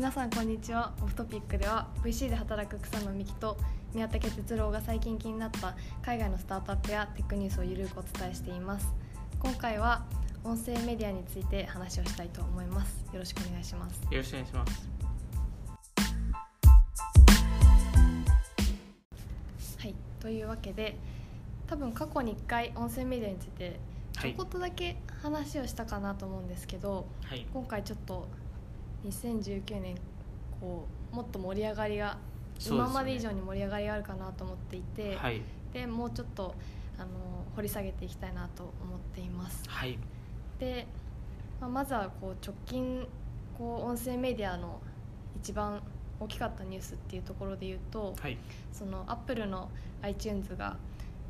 皆さんこんにちは。オフトピックでは VC で働く草野美希と宮武哲郎が最近気になった海外のスタートアップやテックニュースをゆるくお伝えしています。今回は音声メディアについて話をしたいと思います。よろしくお願いします。よろしくお願いします。はい。というわけで多分過去に1回音声メディアについてちょこっとだけ話をしたかなと思うんですけど、はい。今回ちょっと2019年こうもっと盛り上がりが、今まで以上に盛り上がりがあるかなと思っていて、はい。でもうちょっとあの掘り下げていきたいなと思っています。はい。で、まあ、まずはこう直近こう音声メディアの一番大きかったニュースっていうところで言うと、はい。そのアップルの iTunes が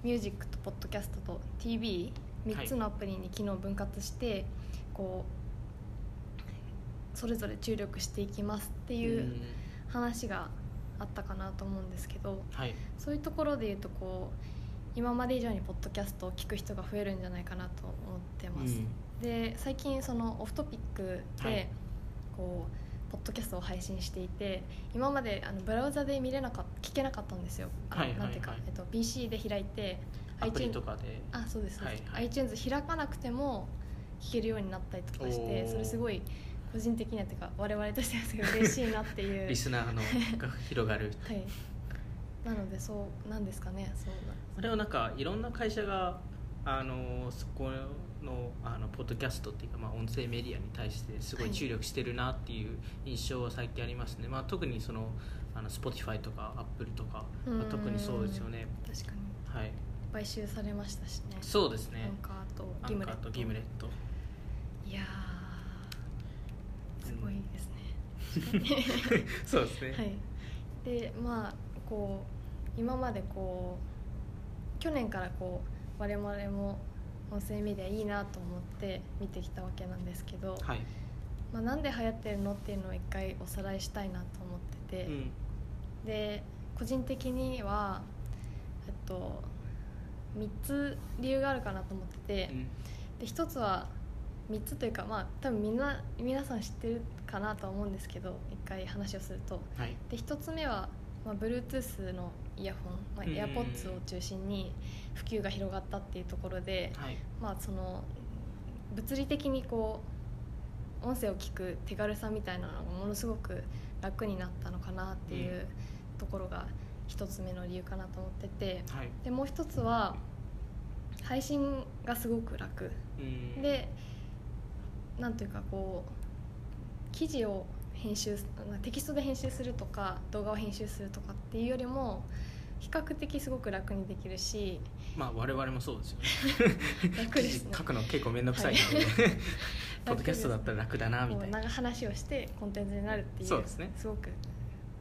ミュージックとポッドキャストと TV3 つのアプリに機能を分割して、こうそれぞれ注力していきますっていううん。話があったかなと思うんですけどはい。そういうところで言うとこう今まで以上にポッドキャストを聞く人が増えるんじゃないかなと思ってます。うん。で最近そのオフトピックで、はい。こうポッドキャストを配信していて今まであのブラウザで見れなかっ聞けなかったんですよ、はいはいはい。なんていうか、えっと、PC で開いて iTunes とかで。あそうですはいはい。iTunes 開かなくても聞けるようになったりとかしてそれすごい個人的にはっていうか我々としてはすごい嬉しいなっていう。リスナーのが広がる。はい。なのでそうなんですかね。そうあれはなんかいろんな会社があのそこのあのポッドキャストっていうか、まあ、音声メディアに対してすごい注力してるなっていう印象は最近ありますね、まあ、特にそのあの Spotify とか Apple とかうん。は特にそうですよね。確かに。はい。買収されましたしね。そうですね。アンカーとギムレットいやーすごいですね、そうですね。はい。でまあこう今までこう去年からこう我々も音声メディアいいなと思って見てきたわけなんですけど、はい、まあ、なんで流行ってるのっていうのを一回おさらいしたいなと思ってて、うん。で個人的にはえっと3つ理由があるかなと思ってて、うん。で1つは3つというかまあ多分みんな皆さん知ってるかなとは思うんですけど一回話をすると。はい。で1つ目は、まあ、Bluetooth のイヤホン、まあ、うん AirPods を中心に普及が広がったっていうところで、はい。まあ、その物理的にこう音声を聞く手軽さみたいなのがものすごく楽になったのかなっていうところが1つ目の理由かなと思ってて。はい。でもう1つは配信がすごく楽。うん。でなんというかこう記事を編集テキストで編集するとか動画を編集するとかっていうよりも比較的すごく楽にできるしまあ我々もそうですよね。楽ですね。書くの結構面倒くさいので、ポッドキャストだったら楽だなみこたいうな長話をしてコンテンツになるっていうそうですね。ごく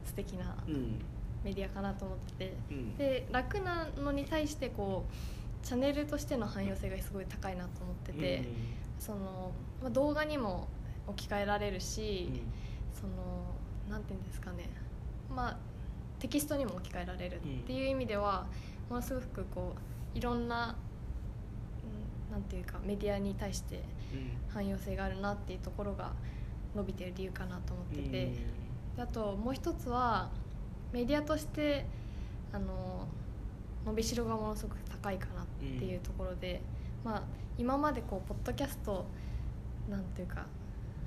素敵なうん。メディアかなと思ってて。うん。で楽なのに対してこうチャンネルとしての汎用性がすごい高いなと思ってて、そのまあ、動画にも置き換えられるし、そのなんていうんですかね。まあテキストにも置き換えられるっていう意味では、ものすごくこういろんなうんなんていうかメディアに対してうん。汎用性があるなっていうところが伸びてる理由かなと思ってて、うん。であともう一つはメディアとしてあの伸びしろがものすごく高いかなっていうところで、まあ、今までこうポッドキャストなんていうか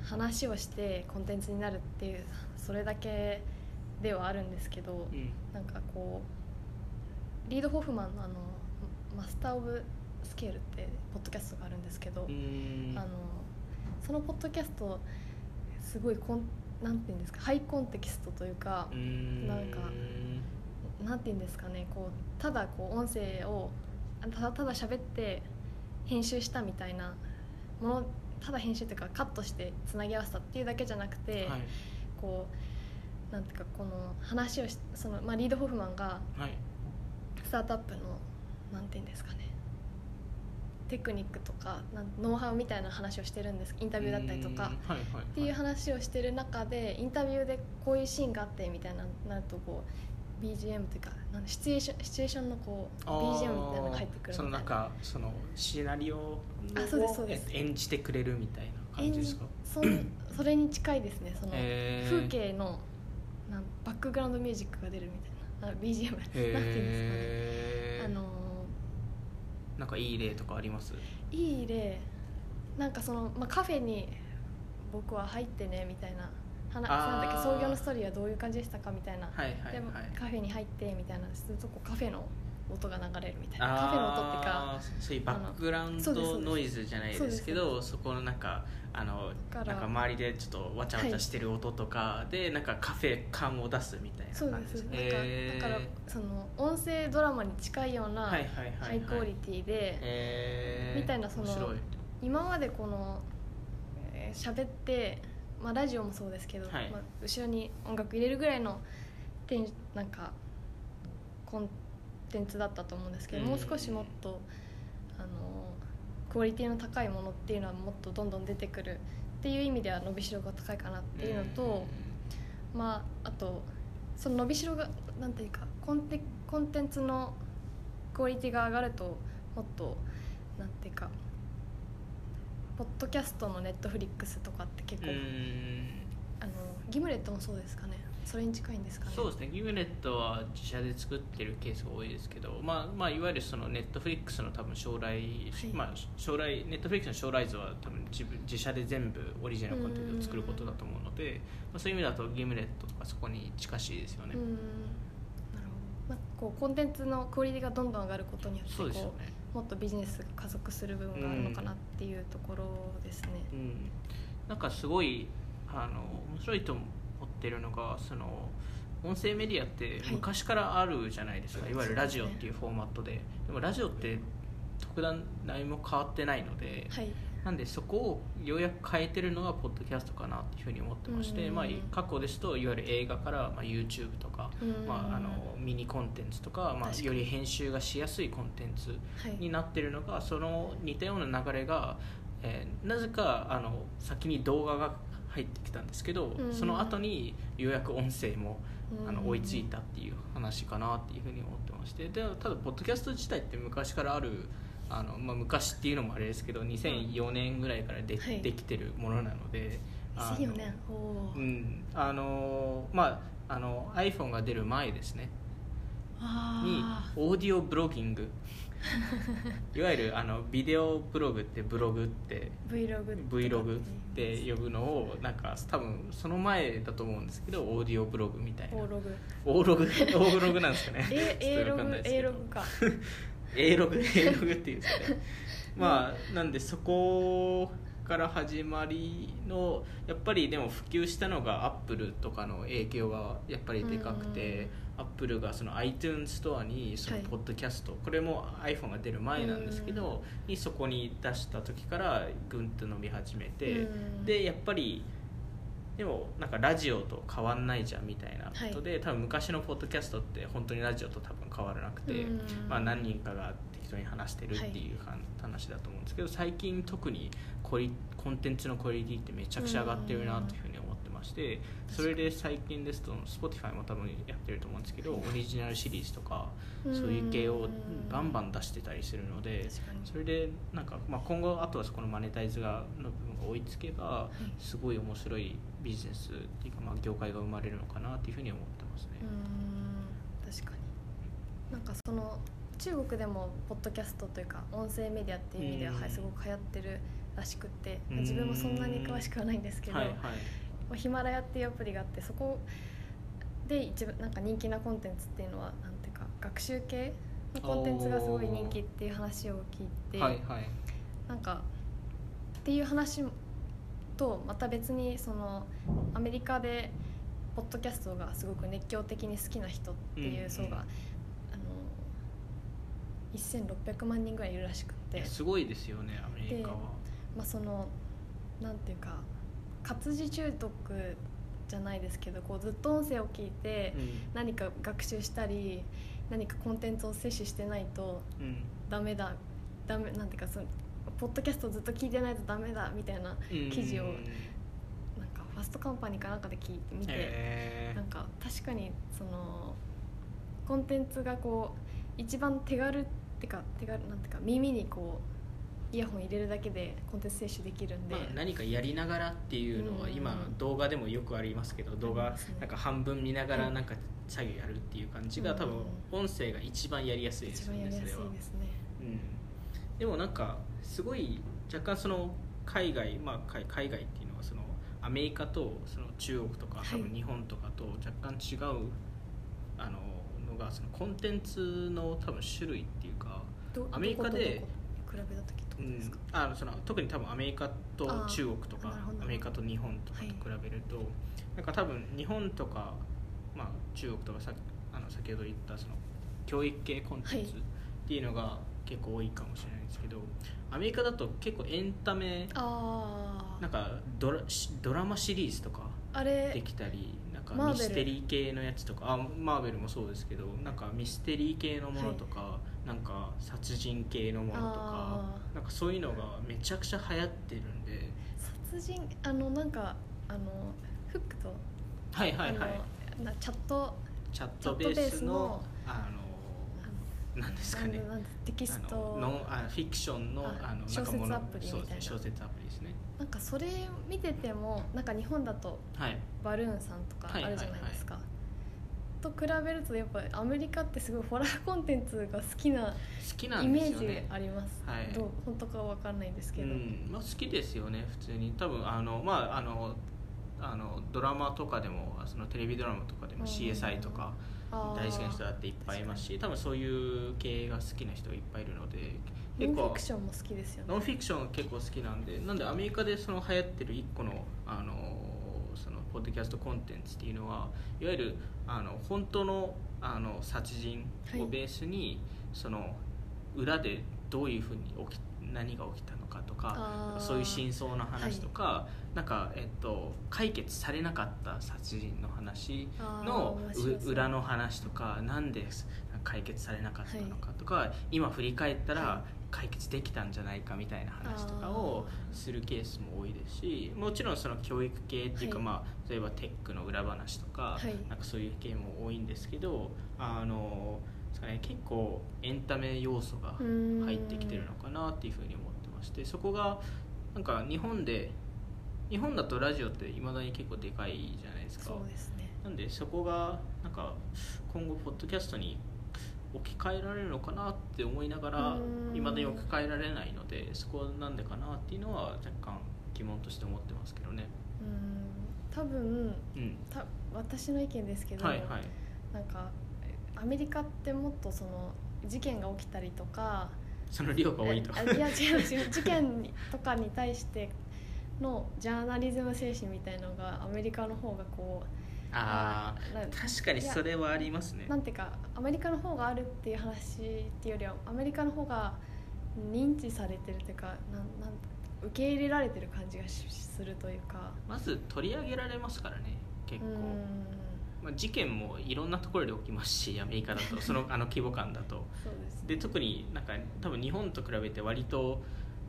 話をしてコンテンツになるっていうそれだけではあるんですけど、うん。なんかこうリード・ホフマンのあのマスター・オブ・スケールってポッドキャストがあるんですけど、うん。あのそのポッドキャストすごいコンなんていうんですかハイコンテキストというかう、ん。なんかなんていうんですかねこうただこう音声をただただ喋って編集したみたいなものただ編集というかカットしてつなぎ合わせたっていうだけじゃなくて、はい。こうなんていうかこの話をしその、まあ、リード・ホフマンがはい。スタートアップのなんていうんですかねテクニックとかなんノウハウみたいな話をしてるんです。インタビューだったりとか。うんはいはいはい。っていう話をしてる中でインタビューでこういうシーンがあってみたいななるとこう BGM というかなんシチュエーションシチュエーションのこう BGM みたいなのが入ってくるそのな。んかそのシナリオを演じてくれるみたいな感じですか？そんそれに近いですねその風景のなんバックグラウンドミュージックが出るみたいな。あ BGM なんていうんですかね。あのなんかいい例とかあります？いい例。なんかその、まあ、カフェに僕は入ってねみたいな話なんだっけ創業のストーリーはどういう感じでしたかみたいな、はいはいでもはい。カフェに入ってみたいな。するとこうカフェの音が流れるみたいなカフェの音っていうかそういうバックグラウンドノイズじゃないですけどそこのなんかあのなんか周りでちょっとわちゃわちゃしてる音とかで、なんかカフェ感を出すみたいなそう感じですなんか、へーだからその音声ドラマに近いようなはいはいはいはい。ハイクオリティで、へー。みたいなその今までこのえー喋、って、まあ、ラジオもそうですけど、はい。まあ、後ろに音楽入れるぐらいのテンなんかコンテンツだったと思うんですけど、うん。もう少しもっとあのクオリティの高いものっていうのはもっとどんどん出てくるっていう意味では伸びしろが高いかなっていうのと、まああとその伸びしろがなんていうかコンテコンテンツのクオリティが上がるともっとなんていうかポッドキャストのネットフリックスとかって結構、うん。あのギムレットもそうですかね。それに近いんですかね。そうですね。ギムネットは自社で作ってるケースが多いですけど、まあまあ、いわゆるそのネットフリックスの多分将来、まあ、将来ネットフリックスの将来図は多分自分自社で全部オリジナルコンテンツを作ることだと思うので、まあ、そういう意味だとギムネットとかそこに近しいですよね、うん。なるほど、まあ、こうコンテンツのクオリティがどんどん上がることによってそうですよこね。うもっとビジネスが加速する部分があるのかなっていうところですね、うん、なんかすごいあの面白いと思ってるのがその音声メディアってはい昔からあるじゃないですか、い、わゆるラジオっていうフォーマットで。でもラジオって特段何も変わってないので、はいなんでそこをようやく変えてるのがポッドキャストかなっていうふうに思ってまして、うん。まあ、過去ですといわゆる映画から、まあ、YouTube とか、うん。まあ、あのミニコンテンツとか、まあ、より編集がしやすいコンテンツはい。になってるのがその似たような流れが、えーなぜかあの先に動画が入ってきたんですけど、うん。その後にようやく音声もあうん。の追いついたっていう話かなっていうふうに思ってましてでただポッドキャスト自体って昔からあるあの、まあ、昔っていうのもあれですけど2004年ぐらいからで,、はい。できてるものなのであの2004年あのまああの iPhone が出る前ですね。にあオーディオブロギング。いわゆるあのビデオブログってブログってー Vlog Vlog って呼ぶのをなんか多分その前だと思うんですけどオーディオブログみたいな。オーログ。オーログオーログなんですかね。A, ログか A ログ A ログっていうんですかね。まあなんでそこから始まりのやっぱりでも普及したのがアップルとかの影響がやっぱりでかくてアップルがその iTunes ストアにそのはいポッドキャスト、これも iPhone が出る前なんですけどにそこに出した時からぐんと伸び始めてうんでやっぱりでもなんかラジオと変わんないじゃんみたいなことで、多分昔のポッドキャストって本当にラジオと多分変わらなくて、うん。まあ、何人かが適当に話してるっていうは話だと思うんですけど最近特にコリコンテンツのクオリティってめちゃくちゃ上がってるなというふうに思ってましてそれで最近ですと Spotify も多分やってると思うんですけどオリジナルシリーズとかうん。そういう系をバンバン出してたりするのでそれでなんか、まあ、今後あとはそこのマネタイズがの部分が追いつけばい。すごい面白いビジネスっていうか、まあ、業界が生まれるのかなっていうふうに思ってますね。うーん。確かになんかその中国でもポッドキャストというか音声メディアっていう意味では、うんはい、すごく流行ってるらしくって、うん。自分もそんなに詳しくはないんですけど、はいはい。まあヒマラヤっていうアプリがあってそこで一番なんか人気なコンテンツっていうのはなんていうか学習系のコンテンツがすごい人気っていう話を聞いて、はいはいなんかっていう話とまた別にそのアメリカでポッドキャストがすごく熱狂的に好きな人っていう層が、うん1600万人ぐらいいるらしくって。すごいですよねアメリカは。まあ、そのなんていうか活字中毒じゃないですけどこうずっと音声を聞いて何か学習したり何かコンテンツを摂取してないとうん。うんダメだダメなんていうかそのポッドキャストずっと聞いてないとダメだみたいな記事をうんなんかファストカンパニーかなんかで聞いて見て、なんか確かにそのコンテンツがこう一番手軽ってか手軽なんていうか耳にこうイヤホン入れるだけでコンテンツ摂取できるんで、まあ、何かやりながらっていうのはうん。今動画でもよくありますけど動画ありますね。なんか半分見ながはい。らなんか作業やるっていう感じが多分音声が一番やりやすいですよね。それは。うん、でもなんかすごい若干その海外、まあ、海海外っていうのはそのアメリカとその中国とかはい。多分日本とかと若干違う、あののがそのコンテンツの多分種類っていうか、どアメリカであのその特に多分アメリカと中国とかアメリカと日本とかと比べると、なんか多分日本とか、まあ、中国とかさあの先ほど言ったその教育系コンテンツっていうのが結構多いかもしれないんですけどアメリカだと結構エンタメなんかドラドラマシリーズとかあでれきたりなんかミステリー系のやつとか。あマーベルもそうですけどなんかミステリー系のものとか、なんか殺人系のものとかなんかそういうのがめちゃくちゃ流行ってるんで。殺人あのなんかあのフックと、はいはいはい。なチャットチャットベースのあのなんですかね。テキスあトのあフィクションのああの小説なんかものアプリみたいな。そうですね小説アプリですねなんかそれ見ててもなんか日本だとはい。バルーンさんとかあはいるじゃないですか、と比べるとやっぱりアメリカってすごいホラーコンテンツが好きな好きなイメージんですよね。あります、はい。どう本当かは分かんないんですけど、うん。まあ、好きですよね普通に。多分あのまああのあのドラマとかでもそのテレビドラマとかでもうん。CSI とかあー。大好きな人だっていっぱいいますし多分そういう系が好きな人がいっぱいいるのでノンフィ結構クションも好きですよね。ノンフィクション結構好きなんでなんでアメリカでその流行ってる一個のあのそのポッドキャストコンテンツっていうのはいわゆるあの本当のあの殺人をベースに、その裏でどういうふうに起き何が起きたのかとかそういう真相の話とか、なんか、えっと、解決されなかった殺人の話の裏の話とかなんで解決されなかったのかとか、今振り返ったはら解決できたんじゃないかみたいな話とかをするケースも多いですしもちろんその教育系っていうか、はい。まあ、例えばテックの裏話とか,、はい。なんかそういう系も多いんですけどあの結構エンタメ要素が入ってきてるのかなっていうふうに思ってましてそこがなんか日本で日本だとラジオっていまだに結構でかいじゃないですか。そうですね。なんでそこがなんか今後ポッドキャストに置き換えられるのかなって思いながらうん。いまだに置き換えられないのでそこはなんでかなっていうのは若干疑問として思ってますけどね。うん。多分うん。た私の意見ですけど、はいはい。なんかアメリカってもっとその事件が起きたりとかその量が多いとあいや違う違う事件とかに対してのジャーナリズム精神みたいのがアメリカの方がこうあ確かにそれはありますね。なんていうかアメリカの方があるっていう話っていうよりはアメリカの方が認知されてるというかなんなん受け入れられてる感じがしするというか。まず取り上げられますからね結構、うん。まあ、事件もいろんなところで起きますしアメリカだと そのあの規模感だと。そうですで特になんか多分日本と比べて割と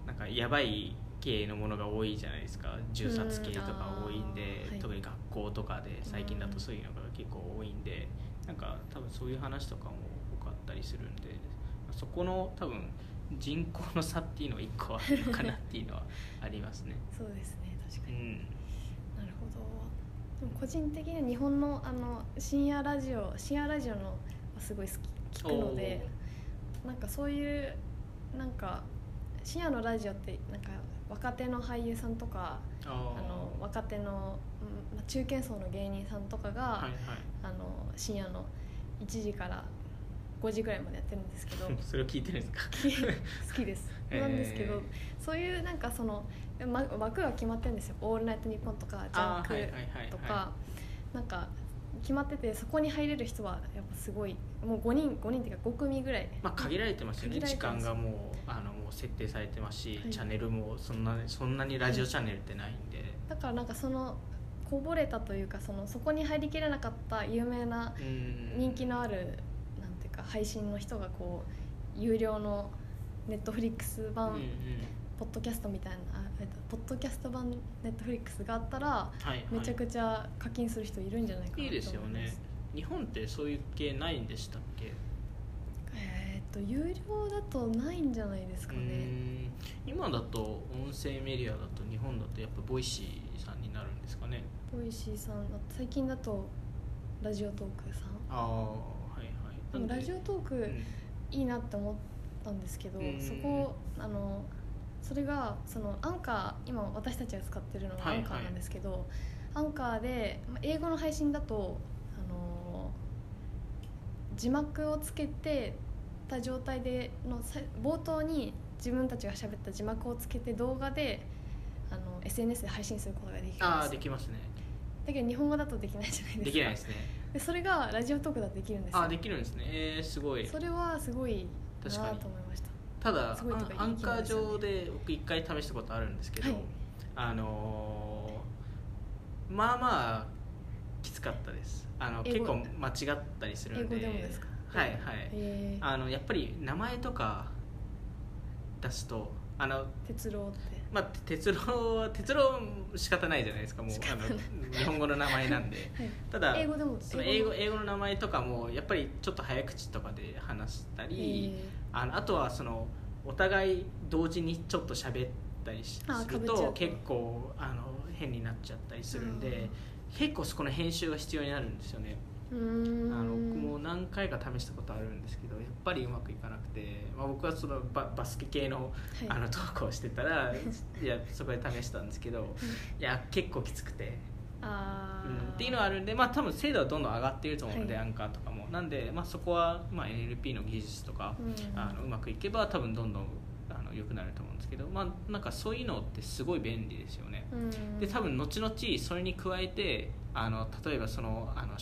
なんかやばい系のものが多いじゃないですか。銃殺系とか多いんで、はい。特に学校とかで最近だとそういうのが結構多いんでなんか多分そういう話とかも多かったりするんでそこの多分人口の差っていうのは一個あるのかなっていうのはありますね。そうですね確かに、うん。なるほど。でも個人的には日本のあの深夜ラジオ深夜ラジオのはすごい好き聞くのでなんかそういうなんか深夜のラジオってなんか若手の俳優さんとかああの若手の、うんまあ、中堅層の芸人さんとかが、はいはい。あの深夜の1時から5時ぐらいまでやってるんですけど。それを聞いてるんですか？好きです、なんですけどそういうなんかその、ま、枠が決まってるんですよ「オールナイトニッポン」とか「ジャンクあーはいはいはい」とはかなんか決まっててそこに入れる人はやっぱすごいもう5人5人っていうか5組ぐらい。まあ、限られてますよね。時間がもうあのもう設定されてますし、はい。チャンネルもそんなそんなにラジオチャンネルってないんで、だからなんかそのこぼれたというかそのそこに入りきれなかった有名なうん。人気のあるなんていうか配信の人がこう有料のネットフリックス版、ポッドキャストみたいなあえっとポッドキャスト版ネットフリックスがあったらはいはい。めちゃくちゃ課金する人いるんじゃないかなと思います。いいですよね。日本ってそういう系ないんでしたっけ？えーっと有料だとないんじゃないですかね。ん。今だと音声メディアだと日本だとやっぱボイシーさんになるんですかね。ボイシーさんだ最近だとラジオトークさん。ああはいはい。ラジオトークうん。いいなって思ったんですけど、うん。そこあのそれがそのアンカー今私たちが使ってるのがはいはい。アンカーなんですけど、アンカーでまあ英語の配信だとあの字幕をつけてた状態でのさ冒頭に自分たちが喋った字幕をつけて動画であの SNS で配信することができるんああできますね。だけど日本語だとできないじゃないですか。できないですね。でそれがラジオトークだとできるんですよ。ああできるんですね。えー、すごい。それはすごいなと思いましたただアンカー上で僕一回試したことあるんですけど、はい。あのーまあまあきつかったです。あの結構間違ったりするんで。はいはい。あのやっぱり名前とか出すとあの鉄郎ってまあ鉄郎は鉄郎仕方ないじゃないですか。もうあの日本語の名前なんで。はい。ただ英語でもその英語英語の名前とかもやっぱりちょっと早口とかで話したり、えあのあとはそのお互い同時にちょっと喋ったりするとと結構あの変になっちゃったりするんで、結構そこの編集が必要になるんですよね、あの僕も何回か試したことあるんですけどやっぱりうまくいかなくて、まあ、僕はそのババスケ系のはい。あの投稿してたら いやそこで試したんですけどいや結構きつくて、うん。っていうのはあるんで、まあ、多分精度はどんどん上がっていると思うので、はい。アンカーとかも。なんで、まあ、そこは、まあ、NLP の技術とか、うん。あのうまくいけば多分どんどんあの良くなると思うんですけど、まあ、なんかそういうのってすごい便利ですよね。うん。で多分後々それに加えてあの例えばそのあの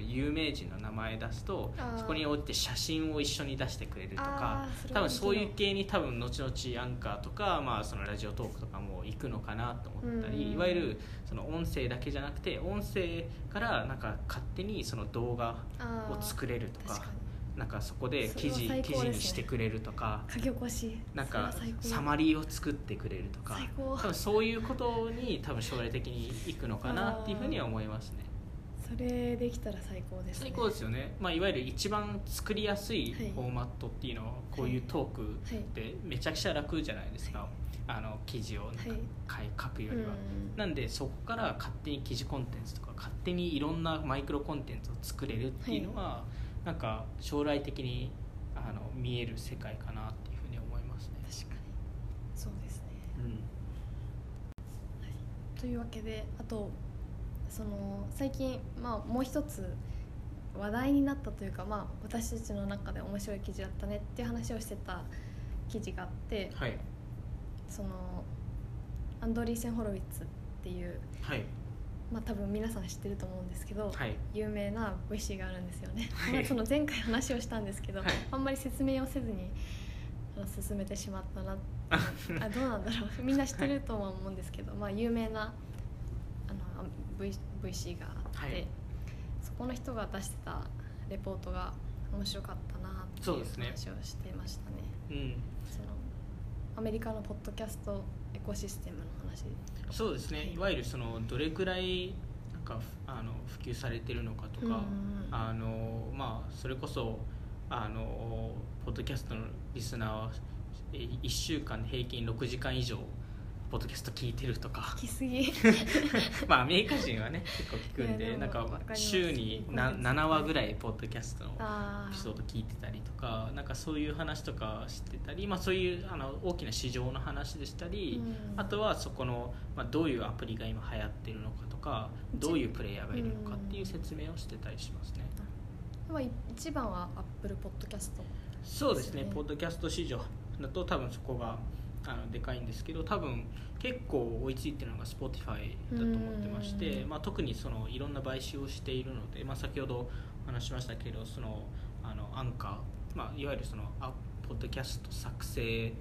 有名人の名前出すとそこに置いて写真を一緒に出してくれるとか多分そういう系に多分後々アンカーとか、まあ、そのラジオトークとかも行くのかなと思ったり、うん。いわゆるその音声だけじゃなくて音声からなんか勝手にその動画を作れるとかなんかそこで記事,、それは最記事にしてくれるとか書き起こし。なんかサマリーを作ってくれるとか多分そういうことに多分将来的にいくのかなっていうふうには思いますねそれできたら最高ですね。最高ですよね、まあ、いわゆる一番作りやすいはい。フォーマットっていうのはこういうトークってめちゃくちゃ楽じゃないですか、あの記事をなんかはい書くよりは、うん。なんでそこから勝手に記事コンテンツとか勝手にいろんなマイクロコンテンツを作れるっていうのは、なんか将来的にあの見える世界かなっていうふうに思いますね。確かに。そうですね。うん。というわけであとその最近、まあ、もう一つ話題になったというか、まあ、私たちの中で面白い記事だったねっていう話をしてた記事があってはい。そのアンドリーセン・ホロウィッツっていう、はい。まあ、多分皆さん知ってると思うんですけど、はい。有名な VC があるんですよね、はい。ま あその前回話をしたんですけど、はい。あんまり説明をせずに進めてしまったな あどうなんだろう。みんな知ってるとは思うんですけど、まあ、有名な v VC があって、はい。そこの人が出してたレポートが面白かったなっていう話をしてましたね。うん。そのアメリカのポッドキャストエコシステムの話。そうですね。い。わゆるそのどれくらいなんかふあの普及されてるのかとか、うんあのまあそれこそあのポッドキャストのリスナーは1週間で平均6時間以上ポッドキャスト聞いてるとか。聞きすぎ。まあアメリカ人はね結構聞くんでなんか週にな7話ぐらいポッドキャストのあエピソード聞いてたりとかなんかそういう話とか知ってたり、まあ、そういうあの大きな市場の話でしたり、うん。あとはそこの、まあ、どういうアプリが今流行ってるのかとかどういうプレイヤーがいるのかっていう説明をしてたりしますね。まあ一番はアップルポッドキャスト。そうですね。ポッドキャスト市場だと多分そこがあのでかいんですけど多分結構追いついてるのが Spotify だと思ってまして、うん。まあ、特にそのいろんな買収をしているので、まあ、先ほどお話ししましたけどそのあのアンカー、まあ、いわゆるそのあポッドキャスト作成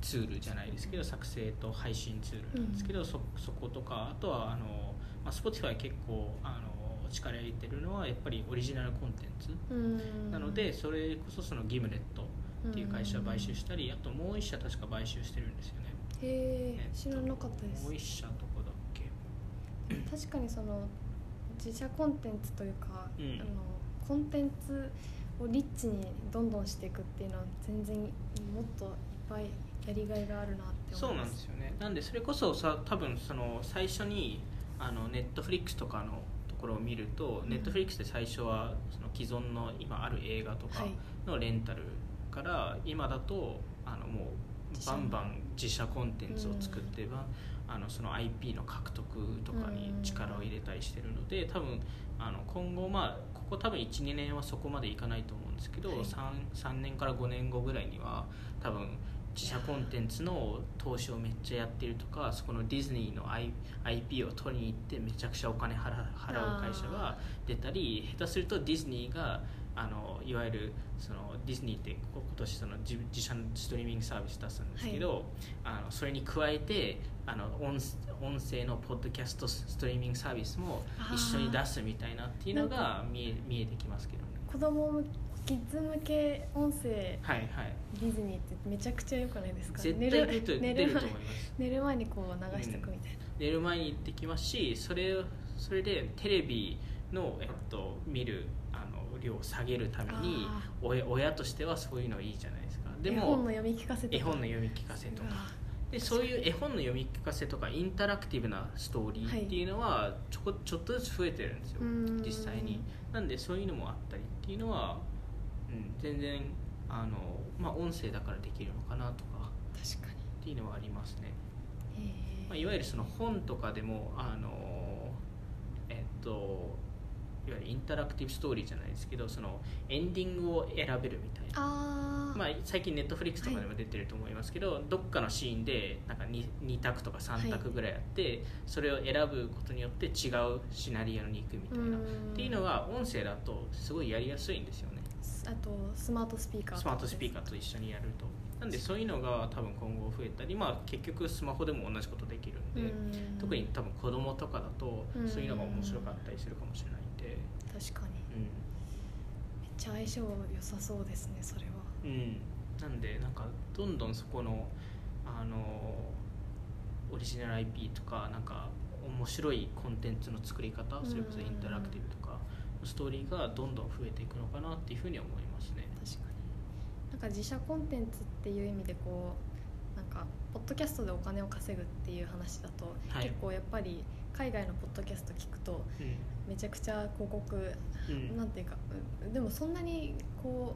ツールじゃないですけど作成と配信ツールなんですけど、そそことかあとはあの、まあ、Spotify 結構あの力入れてるのはやっぱりオリジナルコンテンツうん。なのでそれこそそのギムレットっていう会社を買収したりあともう一社確か買収してるんですよね。へええっと知らなかったです。もう一社どこだっけ？確かにその自社コンテンツというか、うん。あのコンテンツをリッチにどんどんしていくっていうのは全然もっといっぱいやりがいがあるなってそうなんですよね。なんでそれこそさ多分その最初にあのネットフリックスとかのところを見ると、うん。ネットフリックスで最初はその既存の今ある映画とかはい。のレンタルから今だとあのもうバンバン自社コンテンツを作ってば、あのその IP の獲得とかに力を入れたりしてるので多分あの今後まあここ多分12年はそこまでいかないと思うんですけど、はい。3, 3年から5年後ぐらいには多分自社コンテンツの投資をめっちゃやってるとかそこのディズニーの IP を取りに行ってめちゃくちゃお金払う会社が出たり下手するとディズニーがあのいわゆるそのディズニーってこ今年その自自社のストリーミングサービス出すんですけど、あのそれに加えてあの音音声のポッドキャストストリーミングサービスも一緒に出すみたいなっていうのが見え見えてきますけどね。子供向キッズ向け音声はいはい。ディズニーってめちゃくちゃ良くないですか？絶対寝出る寝出るる前と思います。寝る前にこう流しておくみたいな、寝る前にできますしそれそれでテレビの、えっと、見る量を下げるためにあ親親としてはそういうのいいじゃないですか。で絵本のも読み聞かせとか。絵本の読み聞かせとか。でそういう絵本の読み聞かせとかインタラクティブなストーリーっていうのはちょこちょっとずつ増えてるんですよ。うーん。実際に。なんでそういうのもあったりっていうのは、うん、全然あの、まあ、音声だからできるのかなとか確かっていうのはありますね。まあ、いわゆるその本とかでもあのえっといわゆるインタラクティブストーリーじゃないですけどそのエンディングを選べるみたいな。まあ、最近ネットフリックスとかでも出てると思いますけど、どっかのシーンでなんか 2, 2択とか3択ぐらいあって、それを選ぶことによって違うシナリオに行くみたいな、うん。っていうのは音声だとすごいやりやすいんですよね。あとスマートスピーカースマートスピーカーと一緒にやると。なんでそういうのが多分今後増えたり、まあ、結局スマホでも同じことできるんで、うん。特に多分子供とかだとうん。そういうのが面白かったりするかもしれない確かに。うん。めっちゃ相性良さそうですねそれは。うん、なんでなんかどんどんそこのあのオリジナル IP とかなんか面白いコンテンツの作り方それこそインタラクティブとかのストーリーがどんどん増えていくのかなっていうふうに思いますね。確かに。なんか自社コンテンツっていう意味でこうなんかポッドキャストでお金を稼ぐっていう話だと、はい。結構やっぱり海外のポッドキャスト聞くとうん。めちゃくちゃ広告、うん。なんていうかうでもそんなにこ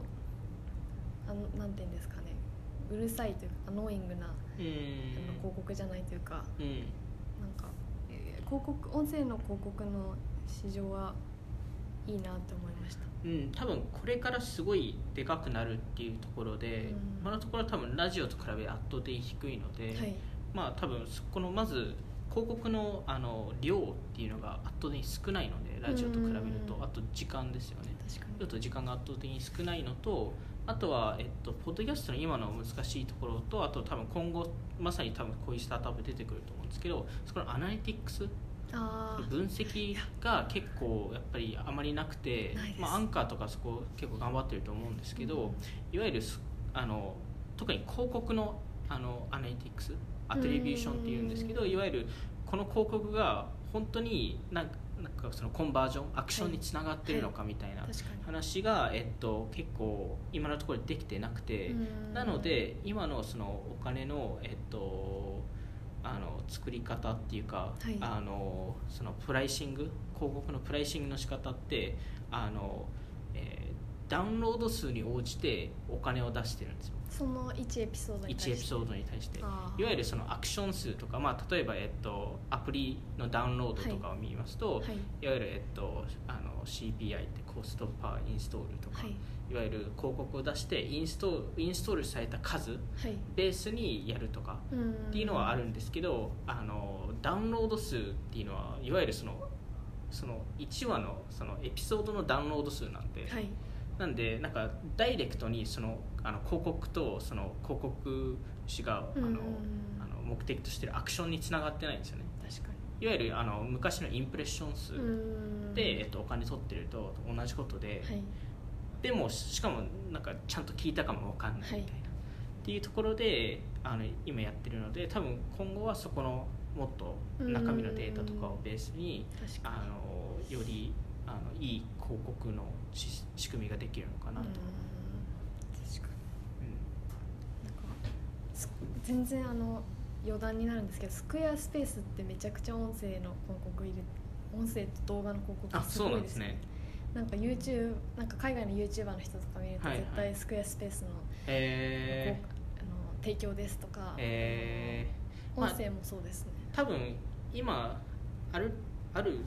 うあのなんていうんですかねうるさいというかアノーイングな、うん。広告じゃないというかうん。なんか、えー広告音声の広告の市場はいいなって思いました。うん、多分これからすごいでかくなるっていうところで、うん。今のところ多分ラジオと比べ圧倒的に低いので、はい。まあ多分そこのまず広告のあの量っていうのが圧倒的に少ないのでラジオと比べると、うんあと時間ですよね。ちょっと時間が圧倒的に少ないのとあとは、えっと、ポッドキャストの今の難しいところとあと多分今後まさに多分こういうスタートアップ出てくると思うんですけどそこのアナリティックス分析が結構やっぱりあまりなくてまあ、アンカーとかそこ結構頑張ってると思うんですけど、いわゆるすあの特に広告のあのアナリティクスアトリビューションっていうんですけどうん。いわゆるこの広告が本当になんかなんかそのコンバージョンアクションにつながってるのかみたいな話が、えっと、結構今のところできてなくて、うん。なので今のそのお金の、えっと、あの作り方っていうか、はい。あのそのプライシング広告のプライシングの仕方ってあの、えーダウンロード数に応じてお金を出してるんですよ。その1エピソードに対して？1エピソードに対して。いわゆるそのアクション数とか、まあ、例えば、えっと、アプリのダウンロードとかを見ますと、はい。いわゆる、えっと、あの CPI ってコストパーインストールとか、はい。い、わゆる広告を出してインストインストールされた数はい。ベースにやるとかうん。っていうのはあるんですけどあのダウンロード数っていうのはいわゆるそのその1話のそのエピソードのダウンロード数なんで、はいなんでなんかダイレクトにそのあの広告とその広告主があの、うんあの目的としてるアクションにつながってないんですよね。確かいわゆるあの昔のインプレッション数で、えっと、お金取ってると同じことで、はい。でもしかもなんかちゃんと聞いたかも分かんないみたいな、はい。っていうところであの今やってるので多分今後はそこのもっと中身のデータとかをベースに。あのよりあのいい広告の仕組みができるのかなと。確かに、うん、全然あの余談になるんですけどスクエアスペースってめちゃくちゃ音声の広告入れ音声と動画の広告すごいですね。なんか YouTube なんか海外の YouTuber の人とか見ると絶対スクエアスペースの,、えー、あの提供ですとか、えー、音声もそうですね、まあ、多分今あるある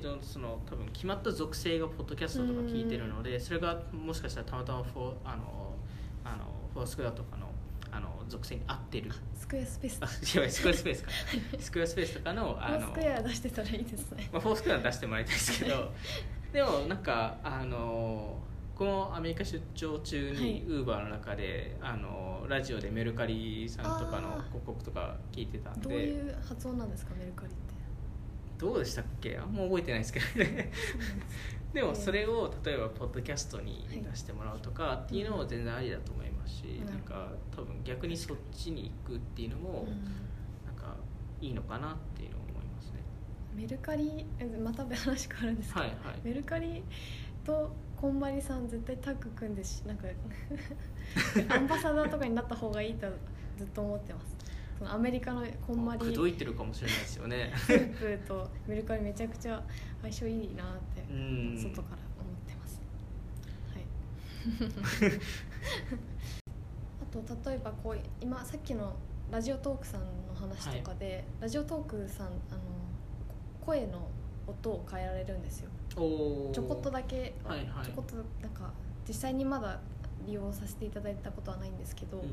程度その多分決まった属性がポッドキャストとか聞いてるのでそれがもしかしたらたまたまフォあのあのフォースクエアとかのあの属性に合ってる。スクエアスペース。あ違うスクエアスペースか。スクエアスペースとかのあのフォースクエア出してたらいいですね、まあ、フォースクエア出してもらいたいですけどでもなんかあのこのアメリカ出張中にウーバーの中で、はい、あのラジオでメルカリさんとかの広告とか聞いてたんで。どういう発音なんですかメルカリってどうでしたっけ？あんま覚えてないですけどね。でもそれを例えばポッドキャストに出してもらうとかっていうのも全然ありだと思いますし、なんか多分逆にそっちに行くっていうのもなんかいいのかなっていうのを思いますね。メルカリまた話変わるんですけど、はいはい、メルカリとこんまりさん絶対タッグ組んでしなんか アンバサダーとかになった方がいいとずっと思ってます。そのアメリカのこんまり口説いてるかもしれないですよね。スープとメルカリめちゃくちゃ相性いいなって外から思ってます。はい。あと例えばこう今さっきのラジオトークさんの話とかで、はい、ラジオトークさんあの声の音を変えられるんですよ。ちょこっとだけ、はいはい、ちょこっとなんか実際にまだ利用させていただいたことはないんですけど、うん、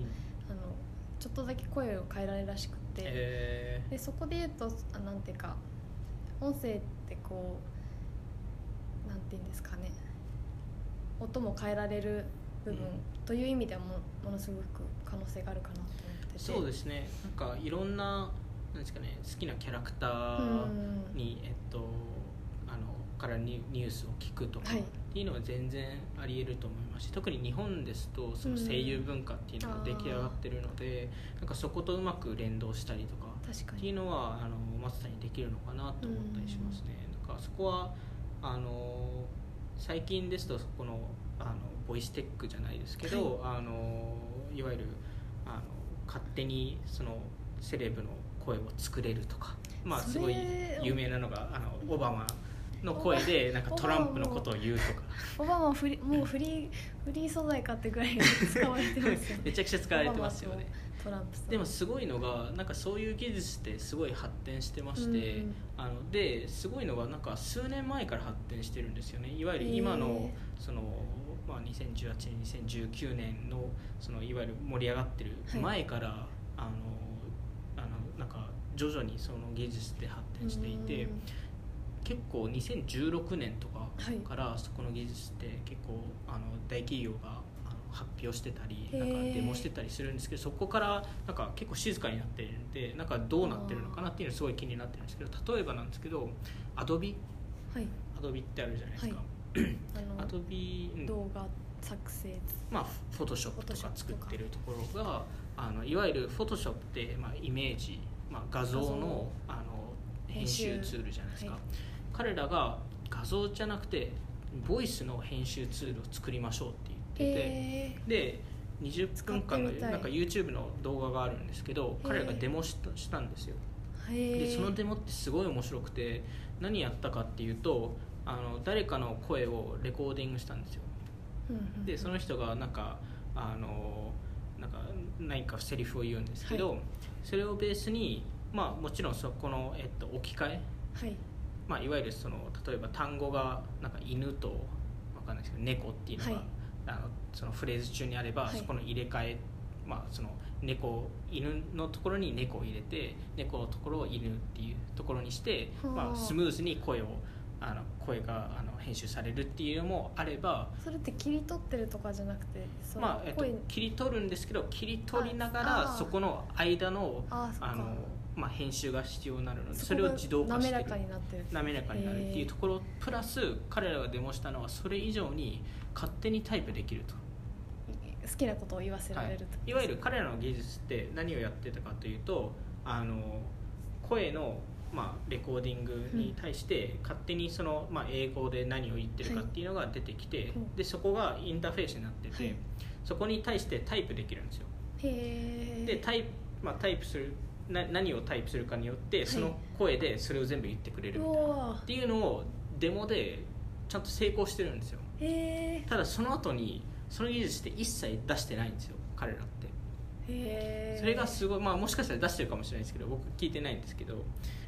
あのちょっとだけ声を変えられるらしくて、えー、でそこで言うとあなんていうか音声ってこうなんていうんですかね。音も変えられる部分、という意味ではもものすごく可能性があるかなと思ってて。そうですね。なんかいろんななんですかね好きなキャラクターに、えっとあのからニュースを聞くとか、はいっていうのは全然ありえると思いますし特に日本ですとその声優文化っていうのが出来上がってるので、うん、なんかそことうまく連動したりとかっていうのはあのマスターにできるのかなと思ったりしますね。うん、なんかそこはあの最近ですとこのあのボイステックじゃないですけど、はい、あのいわゆるあの勝手にそのセレブの声を作れるとか、まあ、すごい有名なのがあのオバマの声でなんかトランプのことを言うとか。オバマフリもうフリーフリー素材かってぐらい使われてますよね。めちゃくちゃ使われてますよね。トランプでもすごいのがなんかそういう技術ってすごい発展してまして、うん、あのですごいのがなんか数年前から発展してるんですよね。いわゆる今のその、まあ、2018年2019年のそのいわゆる盛り上がってる前から、はい、あのあのなんか徐々にその技術って発展していて、うん結構2016年とかからそこの技術って結構あの大企業が発表してたりなんかデモしてたりするんですけどそこからなんか結構静かになってるんでなんかどうなってるのかなっていうのすごい気になってるんですけど例えばなんですけどアドビアドビってあるじゃないですか、アドビ動画作成。まあフォトショップとか。作ってるところがあのいわゆるフォトショップって、まあ、イメージ、まあ、画像のあの編集ツールじゃないですか、はい彼らが画像じゃなくてボイスの編集ツールを作りましょうって言ってて、えー、で20分間のなんか YouTube の動画があるんですけど彼らがデモしたしたんですよ。でそのデモってすごい面白くて何やったかっていうとあの誰かの声をレコーディングしたんですよ。でその人がなんかあのなんか何かセリフを言うんですけど、はい、それをベースにまあもちろんそこの、えっと、置き換え、はいまあ、いわゆるその例えば単語がなんか犬と分かんないですけど猫っていうのが、はい、あのそのフレーズ中にあれば、はい、そこの入れ替え、まあ、その猫犬のところに猫を入れて猫のところを犬っていうところにして、まあ、スムーズに声をあの声があの編集されるっていうのもあればそれって切り取ってるとかじゃなくてまあえっと、切り取るんですけど切り取りながらそこの間のあのまあ、編集が必要になるのでそれを自動化してる。滑らかになってる。滑らかになるっていうところ。プラス彼らがデモしたのはそれ以上に勝手にタイプできると。好きなことを言わせられると、はい、いわゆる彼らの技術って何をやってたかというとあの声のまあ、レコーディングに対して勝手にその、まあ、英語で何を言ってるかっていうのが出てきて、はい、でそこがインターフェースになってて、はい、そこに対してタイプできるんですよ。でタイプ、まあ、タイプするな何をタイプするかによってその声でそれを全部言ってくれるみたいな、はい、っていうのをデモでちゃんと成功してるんですよ。ただその後にその技術って一切出してないんですよ彼らって。それがすごい、まあ、もしかしたら出してるかもしれないですけど僕聞いてないんですけど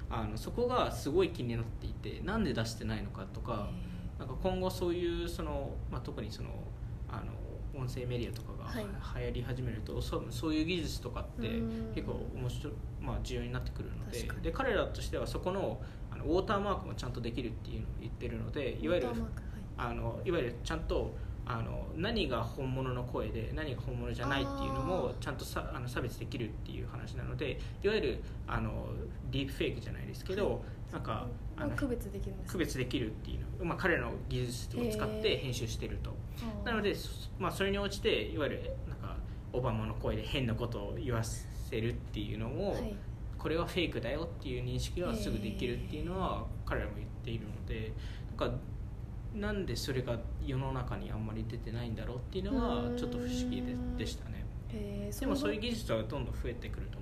あのそこがすごい気になっていてなんで出してないのかとかなんか今後そういうその、まあ、特にそのあの音声メディアとかが、はい、流行り始めるとそそういう技術とかって結構面白、まあ、重要になってくるのでで彼らとしてはそこのあのウォーターマークもちゃんとできるっていうのを言ってるのでいわゆる、はい、あのいわゆるちゃんとあの何が本物の声で何が本物じゃないっていうのもちゃんとさあの差別できるっていう話なのでいわゆるあのディープフェイクじゃないですけど、はい、なんかあの区別できる区別できるっていうの、まあ、彼らの技術を使って編集してると。なので、まあ、それに応じていわゆるなんかオバマの声で変なことを言わせるっていうのを、はい、これはフェイクだよっていう認識はすぐできるっていうのは彼らも言っているのでなんかなんでそれが世の中にあんまり出てないんだろうっていうのはちょっと不思議ででしたね。でもそういう技術はどんどん増えてくると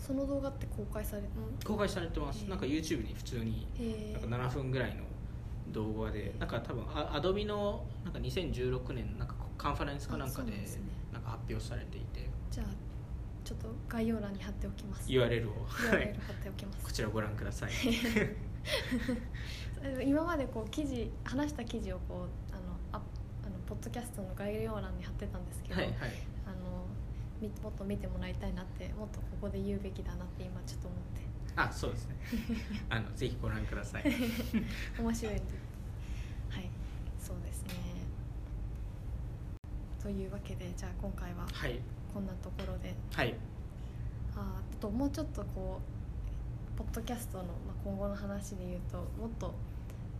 その動画って公開され公開されてます。なんか YouTube に普通になんか7分ぐらいの動画でなんか多分アドビのなんか2016年なんかカンファレンスかなんかでなんか発表されていて。じゃあちょっと概要欄に貼っておきます。URL を URL 貼っておきます。こちらをご覧ください。今までこう記事話した記事をこうあのああのポッドキャストの概要欄に貼ってたんですけど、はいはい、あのもっと見てもらいたいなってもっとここで言うべきだなって今ちょっと思って。あそうですね。あのぜひご覧ください。面白いはい。そうですね。というわけでじゃあ今回はこんなところで、はい、あともうちょっとこうポッドキャストの、まあ、今後の話で言うともっと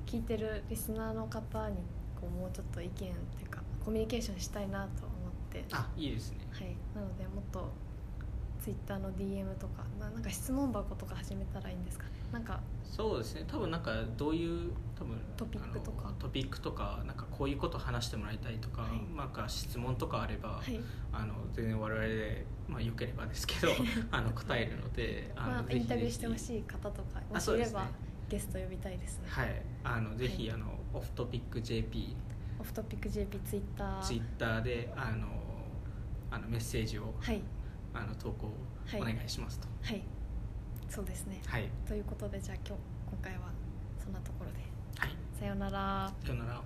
聞いてるリスナーの方にこうもうちょっと意見っていうかコミュニケーションしたいなと思って。あいいですねはい。なのでもっとツイッターの DM とかななんか質問箱とか始めたらいいんですか？ねなんかそうですね。多分なんかどういう多分トピックとか？トピックとかなんかこういうこと話してもらいたいとか、はい、なんか質問とかあれば、はい、あの全然我々でまあよければですけど あの答えるのであの、インタビューしてほしい方とかもしいれば、ね、ゲスト呼びたいです。ねはい。あのぜひ、はい、あのオフトピック JP オフトピック JP ツイッター。ツイッターであのあのメッセージを、はい、あの投稿お願いしますと。はい、そうですね、はい、ということでじゃあ今日今回はそんなところで、はい、さようなら。さようなら